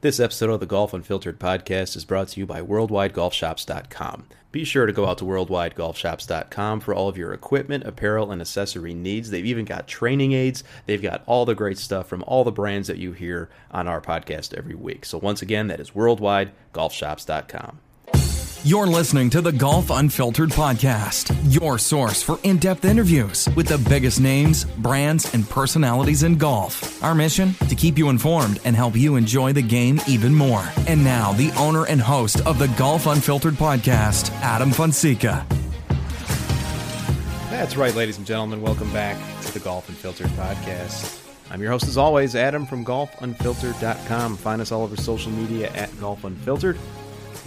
This episode of the Golf Unfiltered podcast is brought to you by WorldwideGolfShops.com. Be sure to go out to WorldwideGolfShops.com for all of your equipment, apparel, and accessory needs. They've even got training aids. They've got all the great stuff from all the brands that you hear on our podcast every week. So, once again, that is WorldwideGolfShops.com. You're listening to the Golf Unfiltered podcast, your source for in depth interviews with the biggest names, brands, and personalities in golf. Our mission? To keep you informed and help you enjoy the game even more. And now, the owner and host of the Golf Unfiltered podcast, Adam Fonseca. That's right, ladies and gentlemen. Welcome back to the Golf Unfiltered podcast. I'm your host, as always, Adam from GolfUnfiltered.com. Find us all over social media at Golf Unfiltered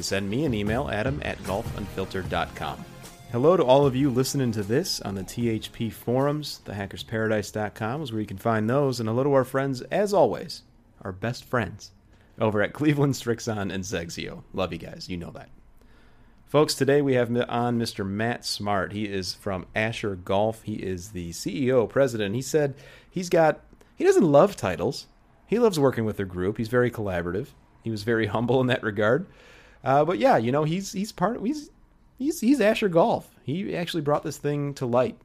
send me an email, adam at golfunfiltered.com. Hello to all of you listening to this on the THP forums. Thehackersparadise.com is where you can find those. And hello to our friends, as always, our best friends over at Cleveland, Srixon, and XXIO. Love you guys. You know that. Folks, today we have on Mr. Matt Smart. He is from Asher Golf. He is the CEO, president. He said he's got, he doesn't love titles. He loves working with their group. He's very collaborative. He was very humble in that regard. Uh, but yeah, you know, he's he's part of he's he's he's Asher Golf. He actually brought this thing to light,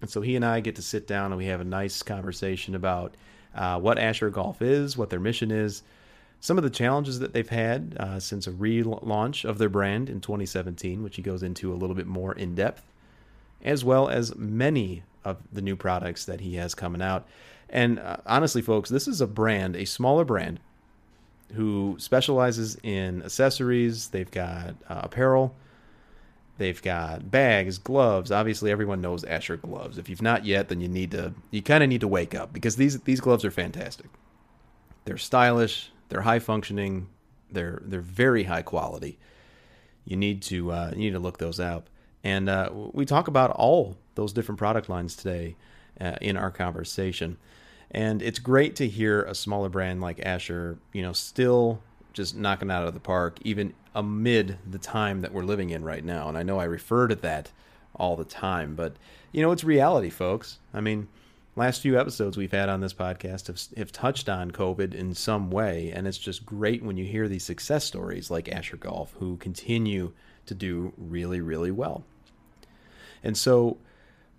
and so he and I get to sit down and we have a nice conversation about uh, what Asher Golf is, what their mission is, some of the challenges that they've had uh, since a relaunch of their brand in 2017, which he goes into a little bit more in depth, as well as many of the new products that he has coming out. And uh, honestly, folks, this is a brand, a smaller brand who specializes in accessories. They've got uh, apparel. They've got bags, gloves. Obviously, everyone knows Asher gloves. If you've not yet, then you need to. You kind of need to wake up because these these gloves are fantastic. They're stylish. They're high functioning. They're they're very high quality. You need to uh, you need to look those up. And uh, we talk about all those different product lines today uh, in our conversation. And it's great to hear a smaller brand like Asher, you know, still just knocking out of the park, even amid the time that we're living in right now. And I know I refer to that all the time, but you know, it's reality, folks. I mean, last few episodes we've had on this podcast have, have touched on COVID in some way, and it's just great when you hear these success stories like Asher Golf, who continue to do really, really well. And so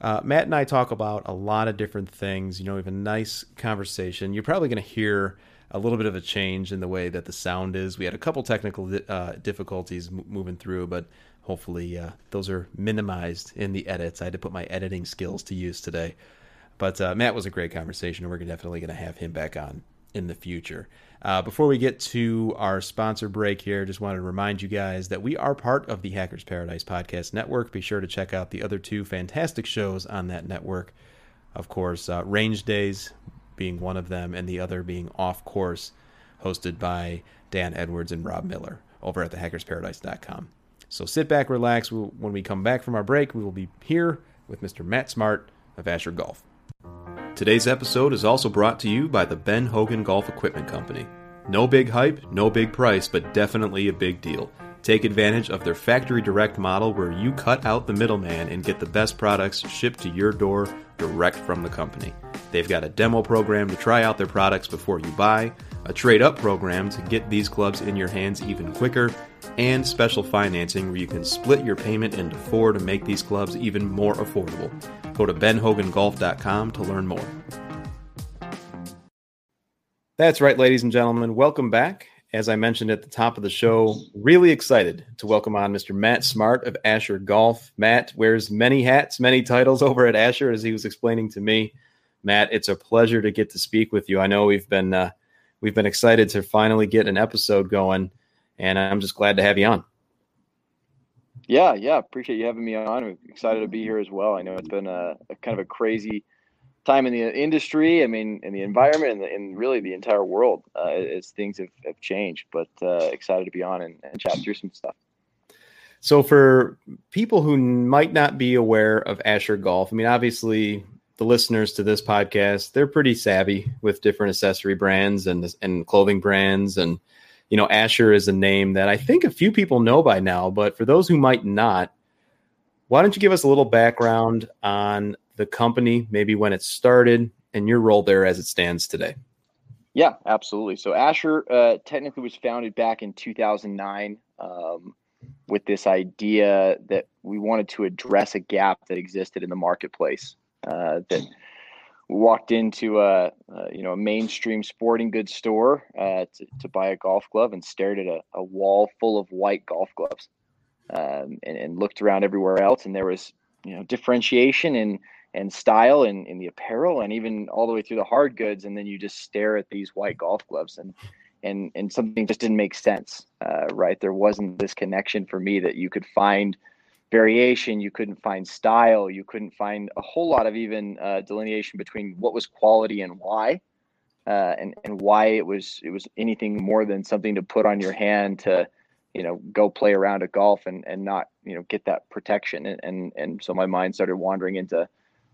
uh, Matt and I talk about a lot of different things. You know, we have a nice conversation. You're probably going to hear a little bit of a change in the way that the sound is. We had a couple technical uh, difficulties m- moving through, but hopefully uh, those are minimized in the edits. I had to put my editing skills to use today. But uh, Matt was a great conversation, and we're definitely going to have him back on in the future. Uh, before we get to our sponsor break here, just wanted to remind you guys that we are part of the Hackers Paradise Podcast Network. Be sure to check out the other two fantastic shows on that network. Of course, uh, Range Days being one of them, and the other being Off Course, hosted by Dan Edwards and Rob Miller over at thehackersparadise.com. So sit back, relax. We'll, when we come back from our break, we will be here with Mr. Matt Smart of Asher Golf. Today's episode is also brought to you by the Ben Hogan Golf Equipment Company. No big hype, no big price, but definitely a big deal. Take advantage of their factory direct model where you cut out the middleman and get the best products shipped to your door direct from the company. They've got a demo program to try out their products before you buy, a trade up program to get these clubs in your hands even quicker, and special financing where you can split your payment into four to make these clubs even more affordable. Go to benhogangolf.com to learn more. That's right, ladies and gentlemen. Welcome back. As I mentioned at the top of the show, really excited to welcome on Mr. Matt Smart of Asher Golf. Matt wears many hats, many titles over at Asher, as he was explaining to me. Matt, it's a pleasure to get to speak with you. I know we've been uh, we've been excited to finally get an episode going, and I'm just glad to have you on. Yeah, yeah, appreciate you having me on. I'm excited to be here as well. I know it's been a, a kind of a crazy time in the industry. I mean, in the environment and, the, and really the entire world uh, as things have, have changed. But uh, excited to be on and, and chat through some stuff. So, for people who might not be aware of Asher Golf, I mean, obviously the listeners to this podcast they're pretty savvy with different accessory brands and and clothing brands, and you know, Asher is a name that I think a few people know by now. But for those who might not, why don't you give us a little background on the company, maybe when it started, and your role there as it stands today? Yeah, absolutely. So Asher uh, technically was founded back in 2009. Um, with this idea that we wanted to address a gap that existed in the marketplace. Uh, that walked into a, a, you know a mainstream sporting goods store uh, to, to buy a golf glove and stared at a, a wall full of white golf gloves, um, and, and, looked around everywhere else, and there was you know differentiation in and style in, in the apparel and even all the way through the hard goods, and then you just stare at these white golf gloves and and and something just didn't make sense uh, right? There wasn't this connection for me that you could find variation you couldn't find style you couldn't find a whole lot of even uh, delineation between what was quality and why uh, and and why it was it was anything more than something to put on your hand to you know go play around at golf and and not you know get that protection and and, and so my mind started wandering into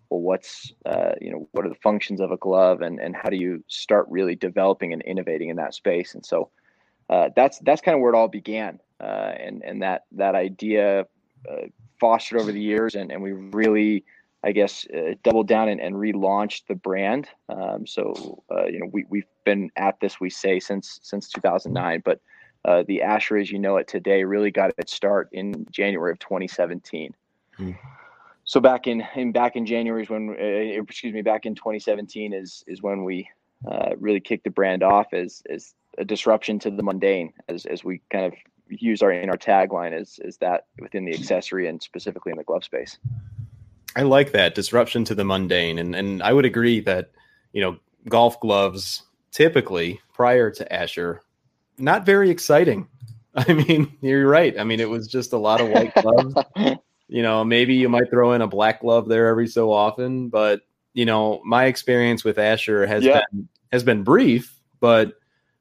well, what's uh, you know what are the functions of a glove, and and how do you start really developing and innovating in that space? And so uh, that's that's kind of where it all began, uh, and and that that idea uh, fostered over the years, and and we really. I guess uh, doubled down and, and relaunched the brand. Um, so uh, you know we we've been at this we say since since 2009, but the Asher as you know it today really got its start in January of 2017. Mm so back in, in back in January is when, uh, excuse me, back in 2017 is is when we uh, really kicked the brand off as as a disruption to the mundane, as as we kind of use our in our tagline is is that within the accessory and specifically in the glove space. I like that disruption to the mundane, and and I would agree that you know golf gloves typically prior to Asher, not very exciting. I mean, you're right. I mean, it was just a lot of white gloves. You know, maybe you might throw in a black glove there every so often, but you know, my experience with Asher has yeah. been has been brief, but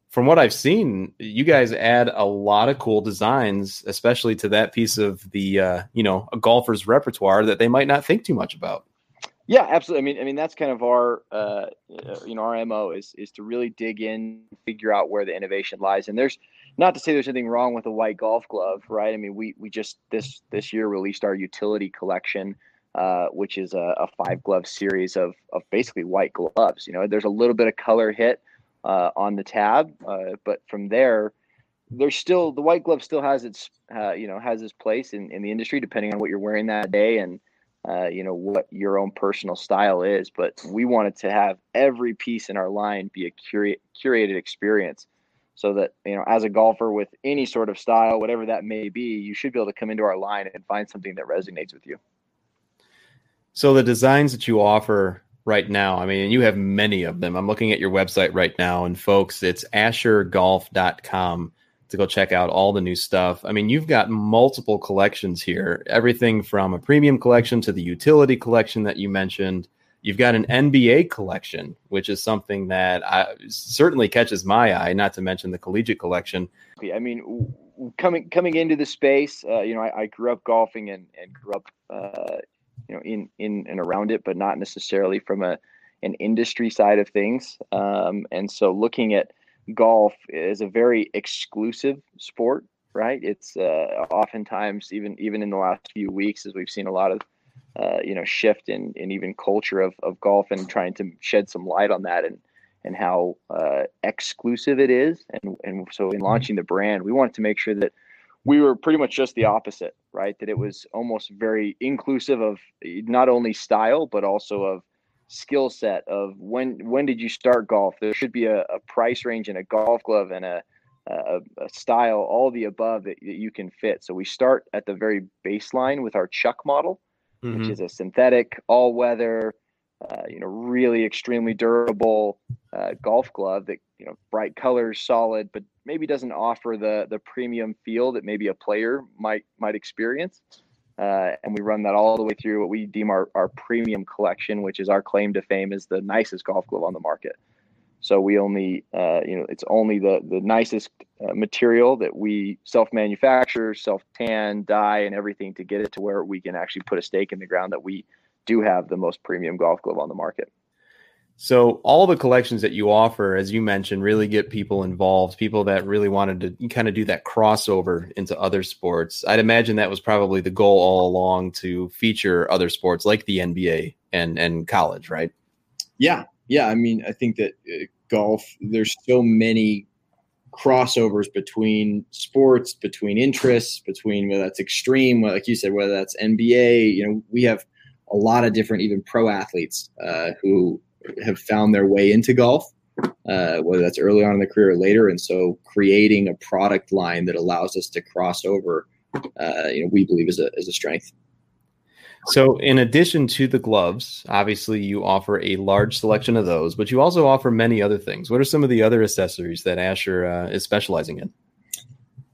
from what I've seen, you guys add a lot of cool designs, especially to that piece of the uh, you know, a golfer's repertoire that they might not think too much about. Yeah, absolutely. I mean, I mean that's kind of our uh, you know our mo is is to really dig in, figure out where the innovation lies, and there's not to say there's anything wrong with a white golf glove, right? I mean, we we just this this year released our utility collection, uh, which is a, a, five glove series of of basically white gloves. You know, there's a little bit of color hit uh, on the tab, uh, but from there, there's still the white glove still has its uh, you know has its place in in the industry depending on what you're wearing that day and. Uh, you know what your own personal style is, but we wanted to have every piece in our line be a cura- curated experience so that you know as a golfer with any sort of style whatever that may be you should be able to come into our line and find something that resonates with you so the designs that you offer right now i mean you have many of them i'm looking at your website right now and folks it's ashergolf.com to go check out all the new stuff i mean you've got multiple collections here everything from a premium collection to the utility collection that you mentioned You've got an NBA collection, which is something that I, certainly catches my eye. Not to mention the collegiate collection. I mean, coming coming into the space, uh, you know, I, I, grew up golfing and, and grew up, uh, you know, in in and around it, but not necessarily from a an industry side of things. Um, and so, looking at golf is a very exclusive sport, right? It's uh, oftentimes even even in the last few weeks, as we've seen a lot of uh, you know shift in in even culture of of golf and trying to shed some light on that and and how uh, exclusive it is and and so in launching the brand we wanted to make sure that we were pretty much just the opposite right? That it was almost very inclusive of not only style but also of skill set of when when did you start golf? There should be a, a price range and a golf glove and a, a, a style all the above that, that you can fit. So we start at the very baseline with our chuck model mm-hmm. which is a synthetic, all weather, uh, you know, really extremely durable uh, golf glove that you know, bright colors, solid, but maybe doesn't offer the the premium feel that maybe a player might might experience. uh, and we run that all the way through what we deem our, our premium collection, which is our claim to fame is the nicest golf glove on the market. So we only, uh, you know, it's only the the nicest uh, material that we self manufacture, self tan, dye, and everything to get it to where we can actually put a stake in the ground that we do have the most premium golf glove on the market. So all the collections that you offer, as you mentioned, really get people involved, people that really wanted to kind of do that crossover into other sports. I'd imagine that was probably the goal all along to feature other sports like the NBA and and college, right? Yeah, yeah. I mean, I think that uh, golf. There's so many crossovers between sports, between interests, between whether that's extreme, like you said, whether that's NBA. You know, we have a lot of different even pro athletes uh, who have found their way into golf, uh, whether that's early on in the career or later. And so creating a product line that allows us to cross over, uh, you know, we believe is a, is a strength. So, in addition to the gloves, obviously you offer a large selection of those, but you also offer many other things. What are some of the other accessories that Asher uh, is specializing in?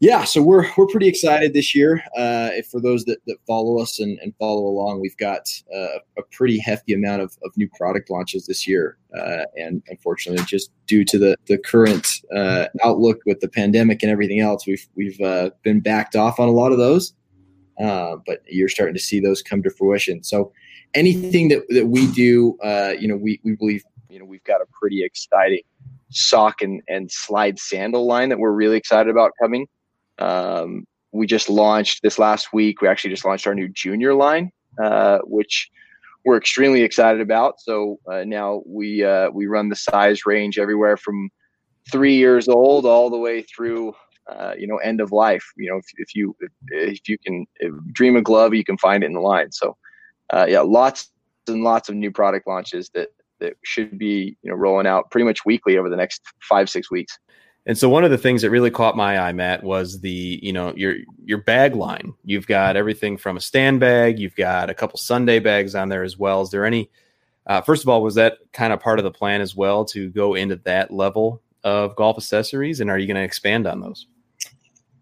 Yeah, so we're we're pretty excited this year. Uh, for those that, that follow us and, and follow along, we've got uh, a pretty hefty amount of, of new product launches this year. Uh, and unfortunately, just due to the the current uh, outlook with the pandemic and everything else, we've we've uh, been backed off on a lot of those. Uh, but you're starting to see those come to fruition. So anything that, that we do, you know, we we believe you know we've got a pretty exciting sock and, and slide sandal line that we're really excited about coming. Um, we just launched this last week. We actually just launched our new junior line, uh, which we're extremely excited about. So uh, now we uh, we run the size range everywhere from three years old all the way through uh, you know end of life. You know if, if you if, if you can if dream a glove, you can find it in the line. So uh, yeah, lots and lots of new product launches that that should be you know rolling out pretty much weekly over the next five six weeks. And so one of the things that really caught my eye, Matt, was the you know your your bag line. You've got everything from a stand bag. You've got a couple Sunday bags on there as well. Is there any? Uh, first of all, was that kind of part of the plan as well to go into that level of golf accessories, and are you going to expand on those?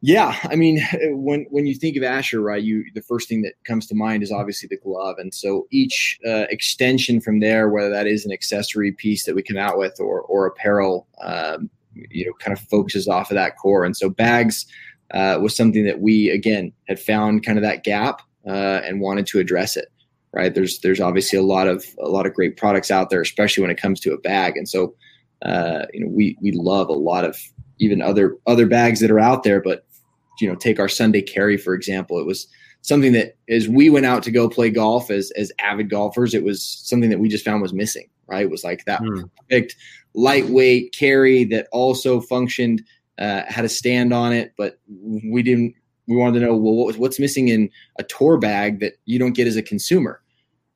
Yeah, I mean, when when you think of Asher, right, you the first thing that comes to mind is obviously the glove, and so each uh, extension from there, whether that is an accessory piece that we come out with or or apparel, um, you know kind of focuses off of that core. And so bags uh, was something that we again had found kind of that gap uh, and wanted to address it. Right there's there's obviously a lot of a lot of great products out there, especially when it comes to a bag. And so uh, you know we we love a lot of even other other bags that are out there, but you know take our Sunday carry for example. It was something that as we went out to go play golf as as avid golfers, it was something that we just found was missing. Right, it was like that mm. perfect lightweight carry that also functioned, uh, had a stand on it, but we didn't. We wanted to know well what was, what's missing in a tour bag that you don't get as a consumer.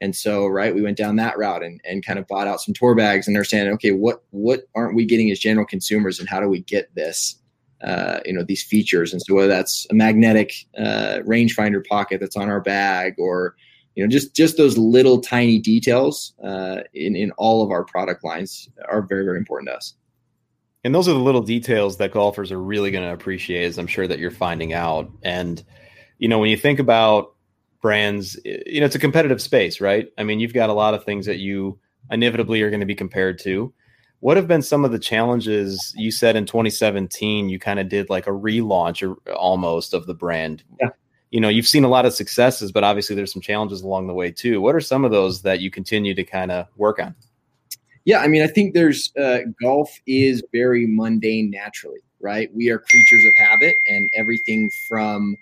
And so, right, we went down that route and, and kind of bought out some tour bags and they're saying, okay, what what aren't we getting as general consumers, and how do we get this, uh, you know, these features? And so, whether that's a magnetic uh, rangefinder pocket that's on our bag, or you know just just those little tiny details uh, in in all of our product lines are very very important to us. And those are the little details that golfers are really going to appreciate as i'm sure that you're finding out. And you know when you think about brands you know it's a competitive space right? I mean you've got a lot of things that you inevitably are going to be compared to what have been some of the challenges you said in 2017 you kind of did like a relaunch or almost of the brand? Yeah. You know you've seen a lot of successes but obviously there's some challenges along the way too. What are some of those that you continue to kind of work on? Yeah i mean i think there's uh, golf is very mundane naturally right? We are creatures of habit and everything from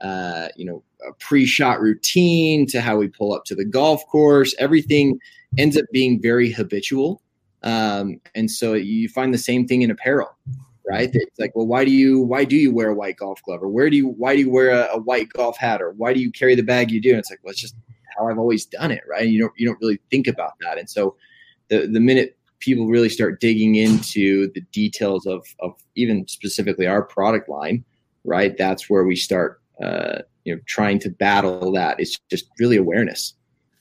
uh, you know a pre-shot routine to how we pull up to the golf course everything ends up being very habitual um, and so you find the same thing in apparel right? It's like, well, why do you why do you wear a white golf glove, or where do you why do you wear a, a, white golf hat, or why do you carry the bag you do? And it's like, well, it's just how I've always done it, right? You don't you don't really think about that, and so the the minute people really start digging into the details of of even specifically our product line, right? That's where we start, uh, you know, trying to battle that. It's just really awareness,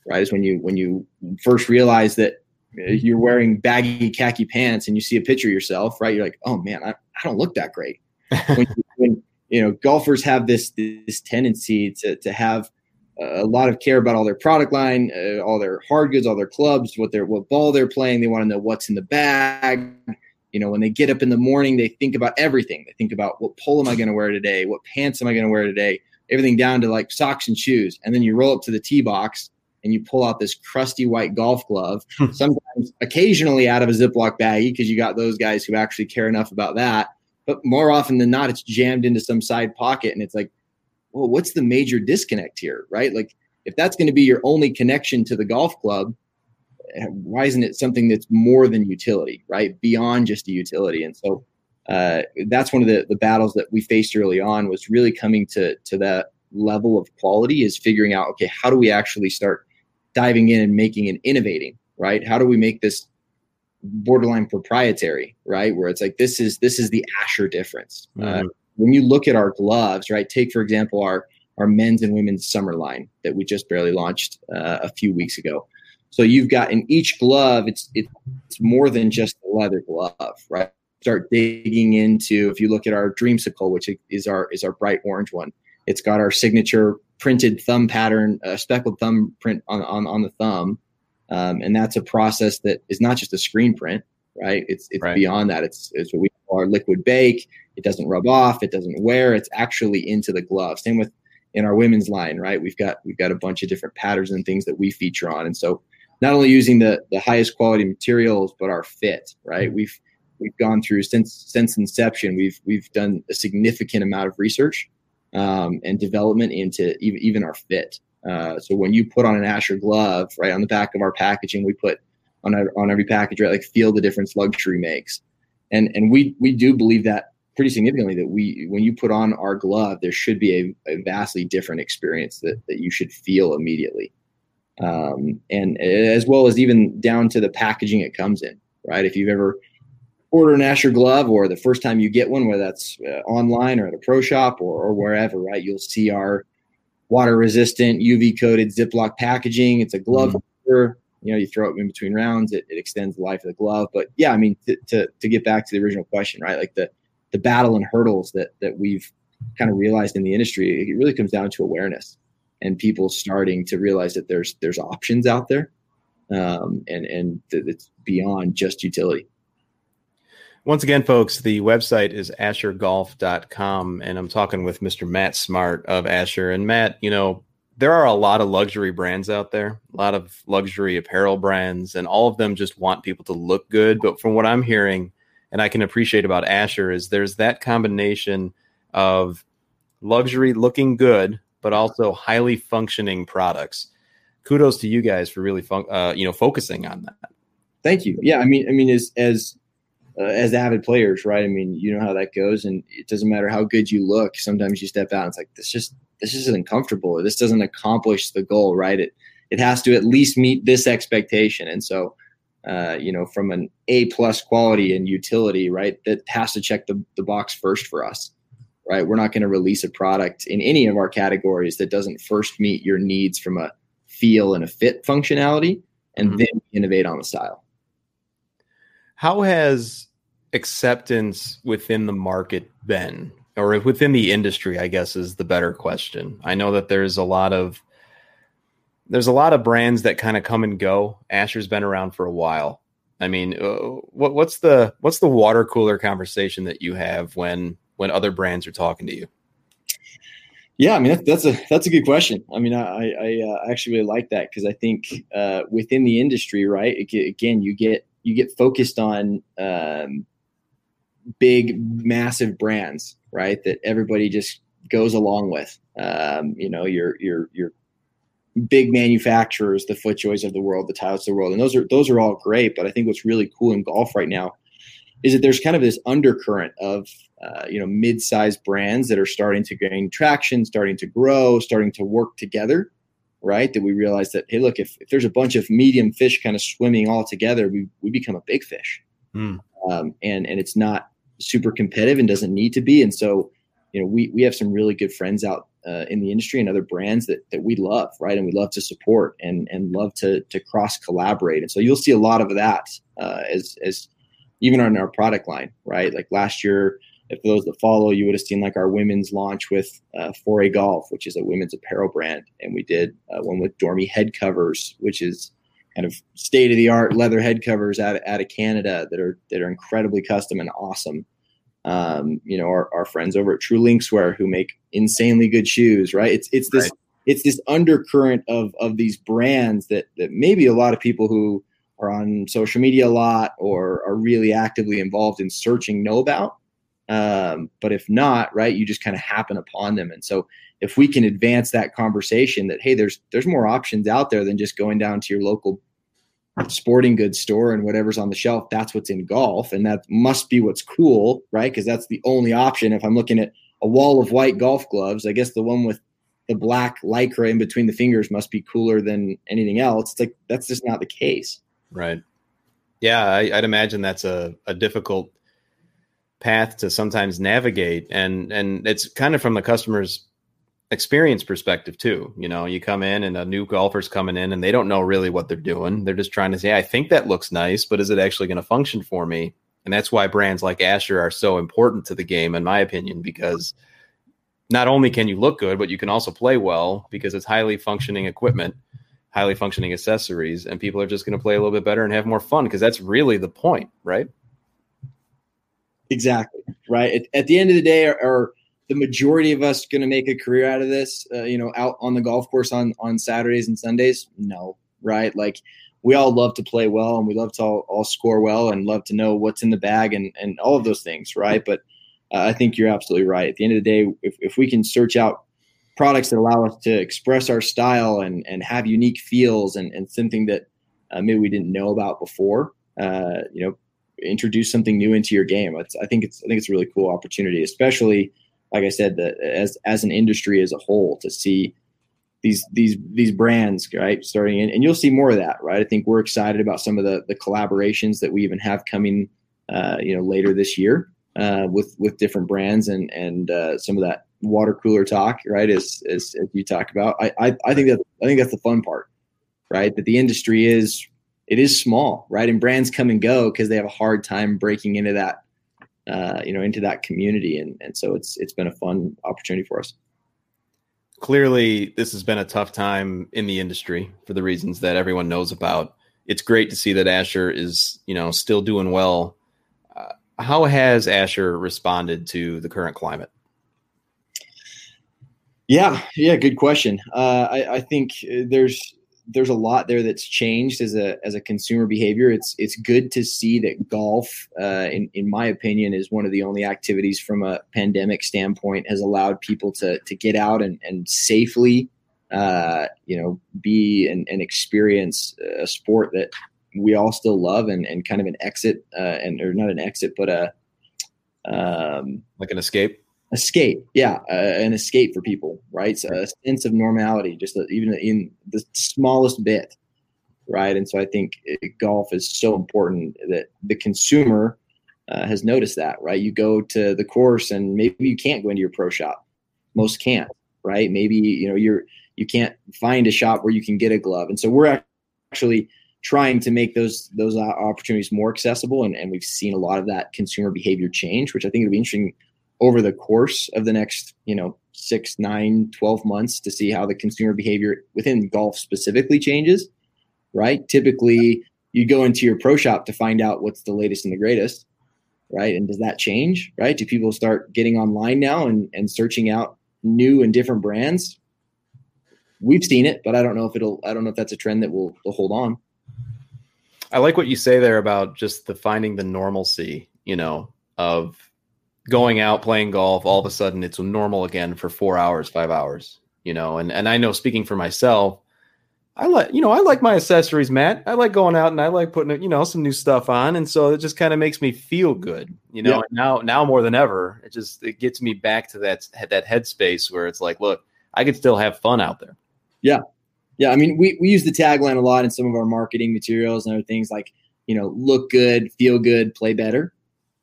right? Is when you when you first realize that you're wearing baggy khaki pants and you see a picture of yourself, right? You're like, oh man, I, I don't look that great. when, when, you know, golfers have this this tendency to to have a lot of care about all their product line, uh, all their hard goods, all their clubs, what their what ball they're playing. They want to know what's in the bag. You know, when they get up in the morning, they think about everything. They think about what pole am I going to wear today? What pants am I going to wear today? Everything down to like socks and shoes. And then you roll up to the tee box and you pull out this crusty white golf glove, hmm. sometimes occasionally out of a Ziploc baggie because you got those guys who actually care enough about that. But more often than not, it's jammed into some side pocket. And it's like, well, what's the major disconnect here, right? Like, if that's going to be your only connection to the golf club, eh, why isn't it something that's more than utility, right? Beyond just a utility. And so uh, that's one of the, the battles that we faced early on was really coming to, to that level of quality is figuring out, okay, how do we actually start diving in and making and innovating, right? How do we make this borderline proprietary, right? Where it's like this is this is the Asher difference. Uh, mm-hmm. Uh, when you look at our gloves, right? Take for example our our men's and women's summer line that we just barely launched uh, a few weeks ago. So you've got in each glove, it's it's more than just a leather glove, right? Start digging into if you look at our Dreamsicle, which is our is our bright orange one. It's got our signature printed thumb pattern, a speckled thumb print on, on, on the thumb. Um, and that's a process that is not just a screen print, right? It's, it's right. beyond that. It's, it's what we call our liquid bake. It doesn't rub off. It doesn't wear. It's actually into the glove. Same with in our women's line, right? We've got, we've got a bunch of different patterns and things that we feature on. And so not only using the, the highest quality materials, but our fit, right? We've, we've gone through since, since inception, we've, we've done a significant amount of research um, and development into even, our fit. Uh, so when you put on an Asher glove, right on the back of our packaging, we put on a, on every package, right, like feel the difference luxury makes, and and we we do believe that pretty significantly that we when you put on our glove, there should be a, a vastly different experience that that you should feel immediately, um, and as well as even down to the packaging it comes in, right? If you've ever order an Asher glove or the first time you get one, whether that's uh, online or at a pro shop or, or wherever, right? You'll see our water resistant UV coated Ziploc packaging. It's a glove. Mm-hmm. You know, you throw it in between rounds, it, it extends the life of the glove. But yeah, I mean, to, to, to get back to the original question, right? Like the, the battle and hurdles that, that we've kind of realized in the industry, it really comes down to awareness and people starting to realize that there's, there's options out there. Um, and, and that it's beyond just utility. Once again, folks, the website is ashergolf.com, and I'm talking with Mr. Matt Smart of Asher. And Matt, you know, there are a lot of luxury brands out there, a lot of luxury apparel brands, and all of them just want people to look good. But from what I'm hearing, and I can appreciate about Asher, is there's that combination of luxury looking good, but also highly functioning products. Kudos to you guys for really, fun- uh, you know, focusing on that. Thank you. Yeah, I mean, I mean, as as uh, as avid players, right? I mean, you know how that goes, and it doesn't matter how good you look. Sometimes you step out, and it's like this just this isn't comfortable. This doesn't accomplish the goal, right? It it has to at least meet this expectation, and so. Uh, you know, from an A plus quality and utility, right? That has to check the, the box first for us, right? We're not going to release a product in any of our categories that doesn't first meet your needs from a feel and a fit functionality, and mm-hmm. then innovate on the style. How has acceptance within the market been, or within the industry? I guess is the better question. I know that there's a lot of there's a lot of brands that kind of come and go. Asher's been around for a while. I mean, uh, what, what's the what's the water cooler conversation that you have when when other brands are talking to you? Yeah, I mean that's, that's a that's a good question. I mean, I I uh, actually really like that because I think uh, within the industry, right? Again, you get you get focused on um, big, massive brands, right? That everybody just goes along with. Um, you know, your your your big manufacturers, the FootJoys of the world, the Tiles of the world, and those are those are all great. But I think what's really cool in golf right now is that there's kind of this undercurrent of uh, you know mid-sized brands that are starting to gain traction, starting to grow, starting to work together right? That we realize that, hey, look, if, if there's a bunch of medium fish kind of swimming all together, we, we become a big fish. Mm. Um, and, and it's not super competitive and doesn't need to be. And so, you know, we, we have some really good friends out uh, in the industry and other brands that, that we love, right? And we love to support and, and love to, to cross collaborate. And so you'll see a lot of that uh, as, as even on our product line, right? Like last year, if those that follow, you would have seen like our women's launch with uh, Foray Golf, which is a women's apparel brand, and we did uh, one with Dormie head covers, which is kind of state of the art leather head covers out, out of Canada that are that are incredibly custom and awesome. Um, you know, our, our friends over at True Linkswear who make insanely good shoes, right? It's it's this right. it's this undercurrent of of these brands that that maybe a lot of people who are on social media a lot or are really actively involved in searching know about. Um, but if not, right, you just kind of happen upon them. And so if we can advance that conversation that, hey, there's there's more options out there than just going down to your local sporting goods store and whatever's on the shelf, that's what's in golf. And that must be what's cool, right? Because that's the only option. If I'm looking at a wall of white golf gloves, I guess the one with the black lycra in between the fingers must be cooler than anything else. It's like that's just not the case. Right. Yeah, I, would imagine that's a, a difficult path to sometimes navigate, and and it's kind of from the customer's experience perspective too. You know, you come in and a new golfer's coming in and they don't know really what they're doing. They're just trying to say, I think that looks nice, but is it actually going to function for me? And that's why brands like Asher are so important to the game, in my opinion, because not only can you look good, but you can also play well because it's highly functioning equipment, highly functioning accessories, and people are just going to play a little bit better and have more fun because that's really the point, right? Exactly. Right. At, at the end of the day, are, are the majority of us going to make a career out of this? Uh, you know, out on the golf course on on Saturdays and Sundays? No. Right. Like we all love to play well and we love to all, all score well and love to know what's in the bag and and all of those things. Right. But uh, I think you're absolutely right. At the end of the day, if, if we can search out products that allow us to express our style and and have unique feels and and something that uh, maybe we didn't know about before, uh, you know, introduce something new into your game. It's, I think it's I think it's a really cool opportunity, especially like I said, that as as an industry as a whole to see these these these brands right starting in, and you'll see more of that, right? I think we're excited about some of the the collaborations that we even have coming, uh, you know, later this year uh, with with different brands and and uh, some of that water cooler talk, right? As as, as you talk about, I, I I think that I think that's the fun part, right? That the industry is it is small, right? And brands come and go because they have a hard time breaking into that, uh, you know, into that community, and and so it's it's been a fun opportunity for us. Clearly, this has been a tough time in the industry for the reasons that everyone knows about. It's great to see that Asher is, you know, still doing well. Uh, how has Asher responded to the current climate? Yeah, yeah, good question. Uh, I, I think there's there's a lot there that's changed as a as a consumer behavior. It's it's good to see that golf, uh, in in my opinion, is one of the only activities from a pandemic standpoint has allowed people to to get out and and safely, uh, you know, be and, and experience a sport that we all still love and and kind of an exit uh, and or not an exit but a um, like an escape escape. Yeah uh, an escape for people right? So a sense of normality just a, even in the smallest bit right? And so i think it, golf is so important that the consumer uh, has noticed that right? You go to the course and maybe you can't go into your pro shop. Most can't right? Maybe you know you're you can't find a shop where you can get a glove. And so we're actually trying to make those those opportunities more accessible and, and we've seen a lot of that consumer behavior change which i think it'll be interesting over the course of the next, you know, six, nine, 12 months to see how the consumer behavior within golf specifically changes, right? Typically, you go into your pro shop to find out what's the latest and the greatest, right? And does that change, right? Do people start getting online now and, and searching out new and different brands? We've seen it, but I don't know if it'll, I don't know if that's a trend that will, will hold on. I like what you say there about just the finding the normalcy, you know, of going out playing golf all of a sudden it's normal again for four hours five hours you know and and i know speaking for myself i like you know i like my accessories matt. I like going out and i like putting you know some new stuff on. And so it just kind of makes me feel good you know yeah. now now more than ever it just it gets me back to that that headspace where it's like look i could still have fun out there. Yeah. Yeah i mean we, we use the tagline a lot in some of our marketing materials and other things like you know look good feel good play better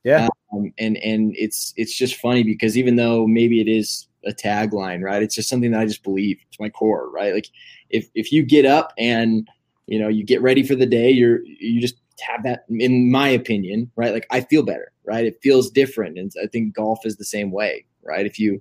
yeah. Um, and and it's it's just funny because even though maybe it is a tagline, right? It's just something that I just believe. It's my core, right? Like if if you get up and you know you get ready for the day, you're you just have that in my opinion, right? Like I feel better, right? It feels different, and I think golf is the same way, right? If you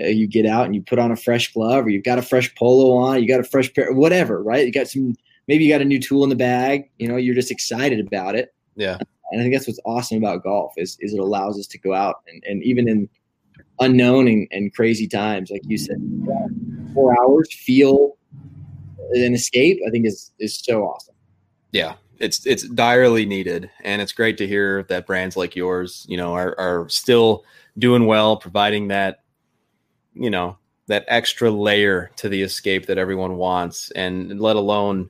uh, you get out and you put on a fresh glove, or you've got a fresh polo on, you got a fresh pair, whatever, right? You got some, maybe you got a new tool in the bag. You know, you're just excited about it. Yeah, and I think that's what's awesome about golf is is it allows us to go out and, and even in unknown and, and crazy times, like you said, four hours feel an escape. I think is is so awesome. Yeah, it's it's direly needed, and it's great to hear that brands like yours, you know, are are still doing well, providing that, you know, that extra layer to the escape that everyone wants, and let alone,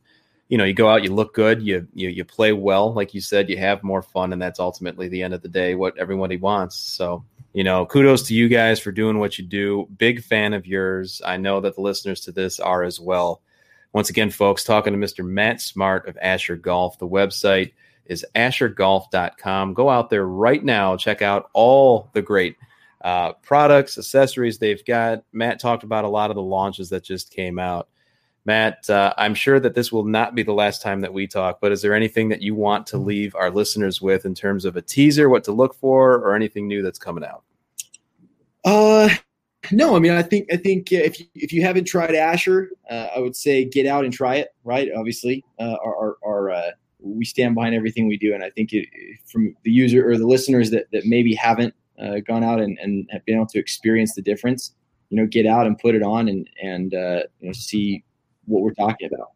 you know, you go out, you look good, you you you play well, like you said, you have more fun, and that's ultimately the end of the day what everybody wants. So. You know, kudos to you guys for doing what you do. Big fan of yours. I know that the listeners to this are as well. Once again, folks, talking to Mr. Matt Smart of Asher Golf. The website is ashergolf.com. Go out there right now, check out all the great uh, products, accessories they've got. Matt talked about a lot of the launches that just came out. Matt, uh, I'm sure that this will not be the last time that we talk, but is there anything that you want to leave our listeners with in terms of a teaser, what to look for, or anything new that's coming out? Uh, no, I mean, I think I think if you, if you haven't tried Asher, uh, I would say get out and try it. Right? Obviously, uh, our, our, our uh, we stand behind everything we do, and I think it, from the user or the listeners that that maybe haven't uh, gone out and, and have been able to experience the difference, you know, get out and put it on and and uh, you know see what we're talking about.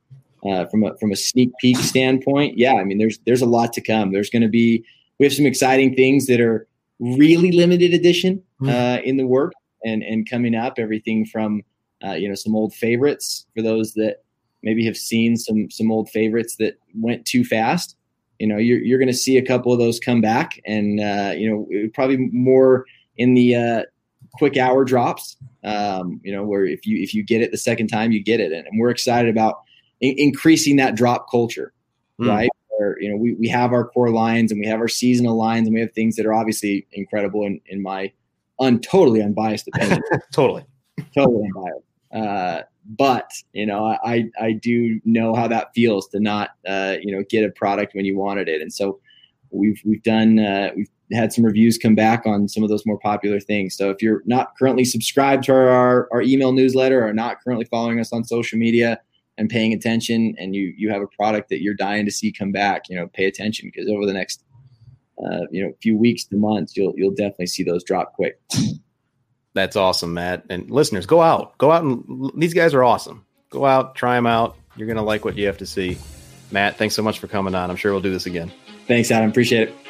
Uh, from a from a sneak peek standpoint, yeah, I mean, there's there's a lot to come. There's going to be we have some exciting things that are really limited edition mm-hmm. in the work and and coming up everything from uh, you know some old favorites for those that maybe have seen some some old favorites that went too fast you know you're, you're going to see a couple of those come back and uh, you know probably more in the uh, quick hour drops um, you know where if you if you get it the second time you get it and, and we're excited about in- increasing that drop culture mm. right where you know we, we have our core lines and we have our seasonal lines and we have things that are obviously incredible in, in my un totally unbiased opinion. totally, totally unbiased. Uh, but you know, I I do know how that feels to not uh, you know get a product when you wanted it, and so we've we've done uh, we've had some reviews come back on some of those more popular things. So if you're not currently subscribed to our, our email newsletter or not currently following us on social media and paying attention, and you you have a product that you're dying to see come back, you know, pay attention because over the next uh, you know, few weeks to months, you'll you'll definitely see those drop quick. That's awesome, Matt. And listeners, go out, go out, and these guys are awesome. Go out, try them out. You're gonna like what you have to see. Matt, thanks so much for coming on. I'm sure we'll do this again. Thanks, Adam. Appreciate it.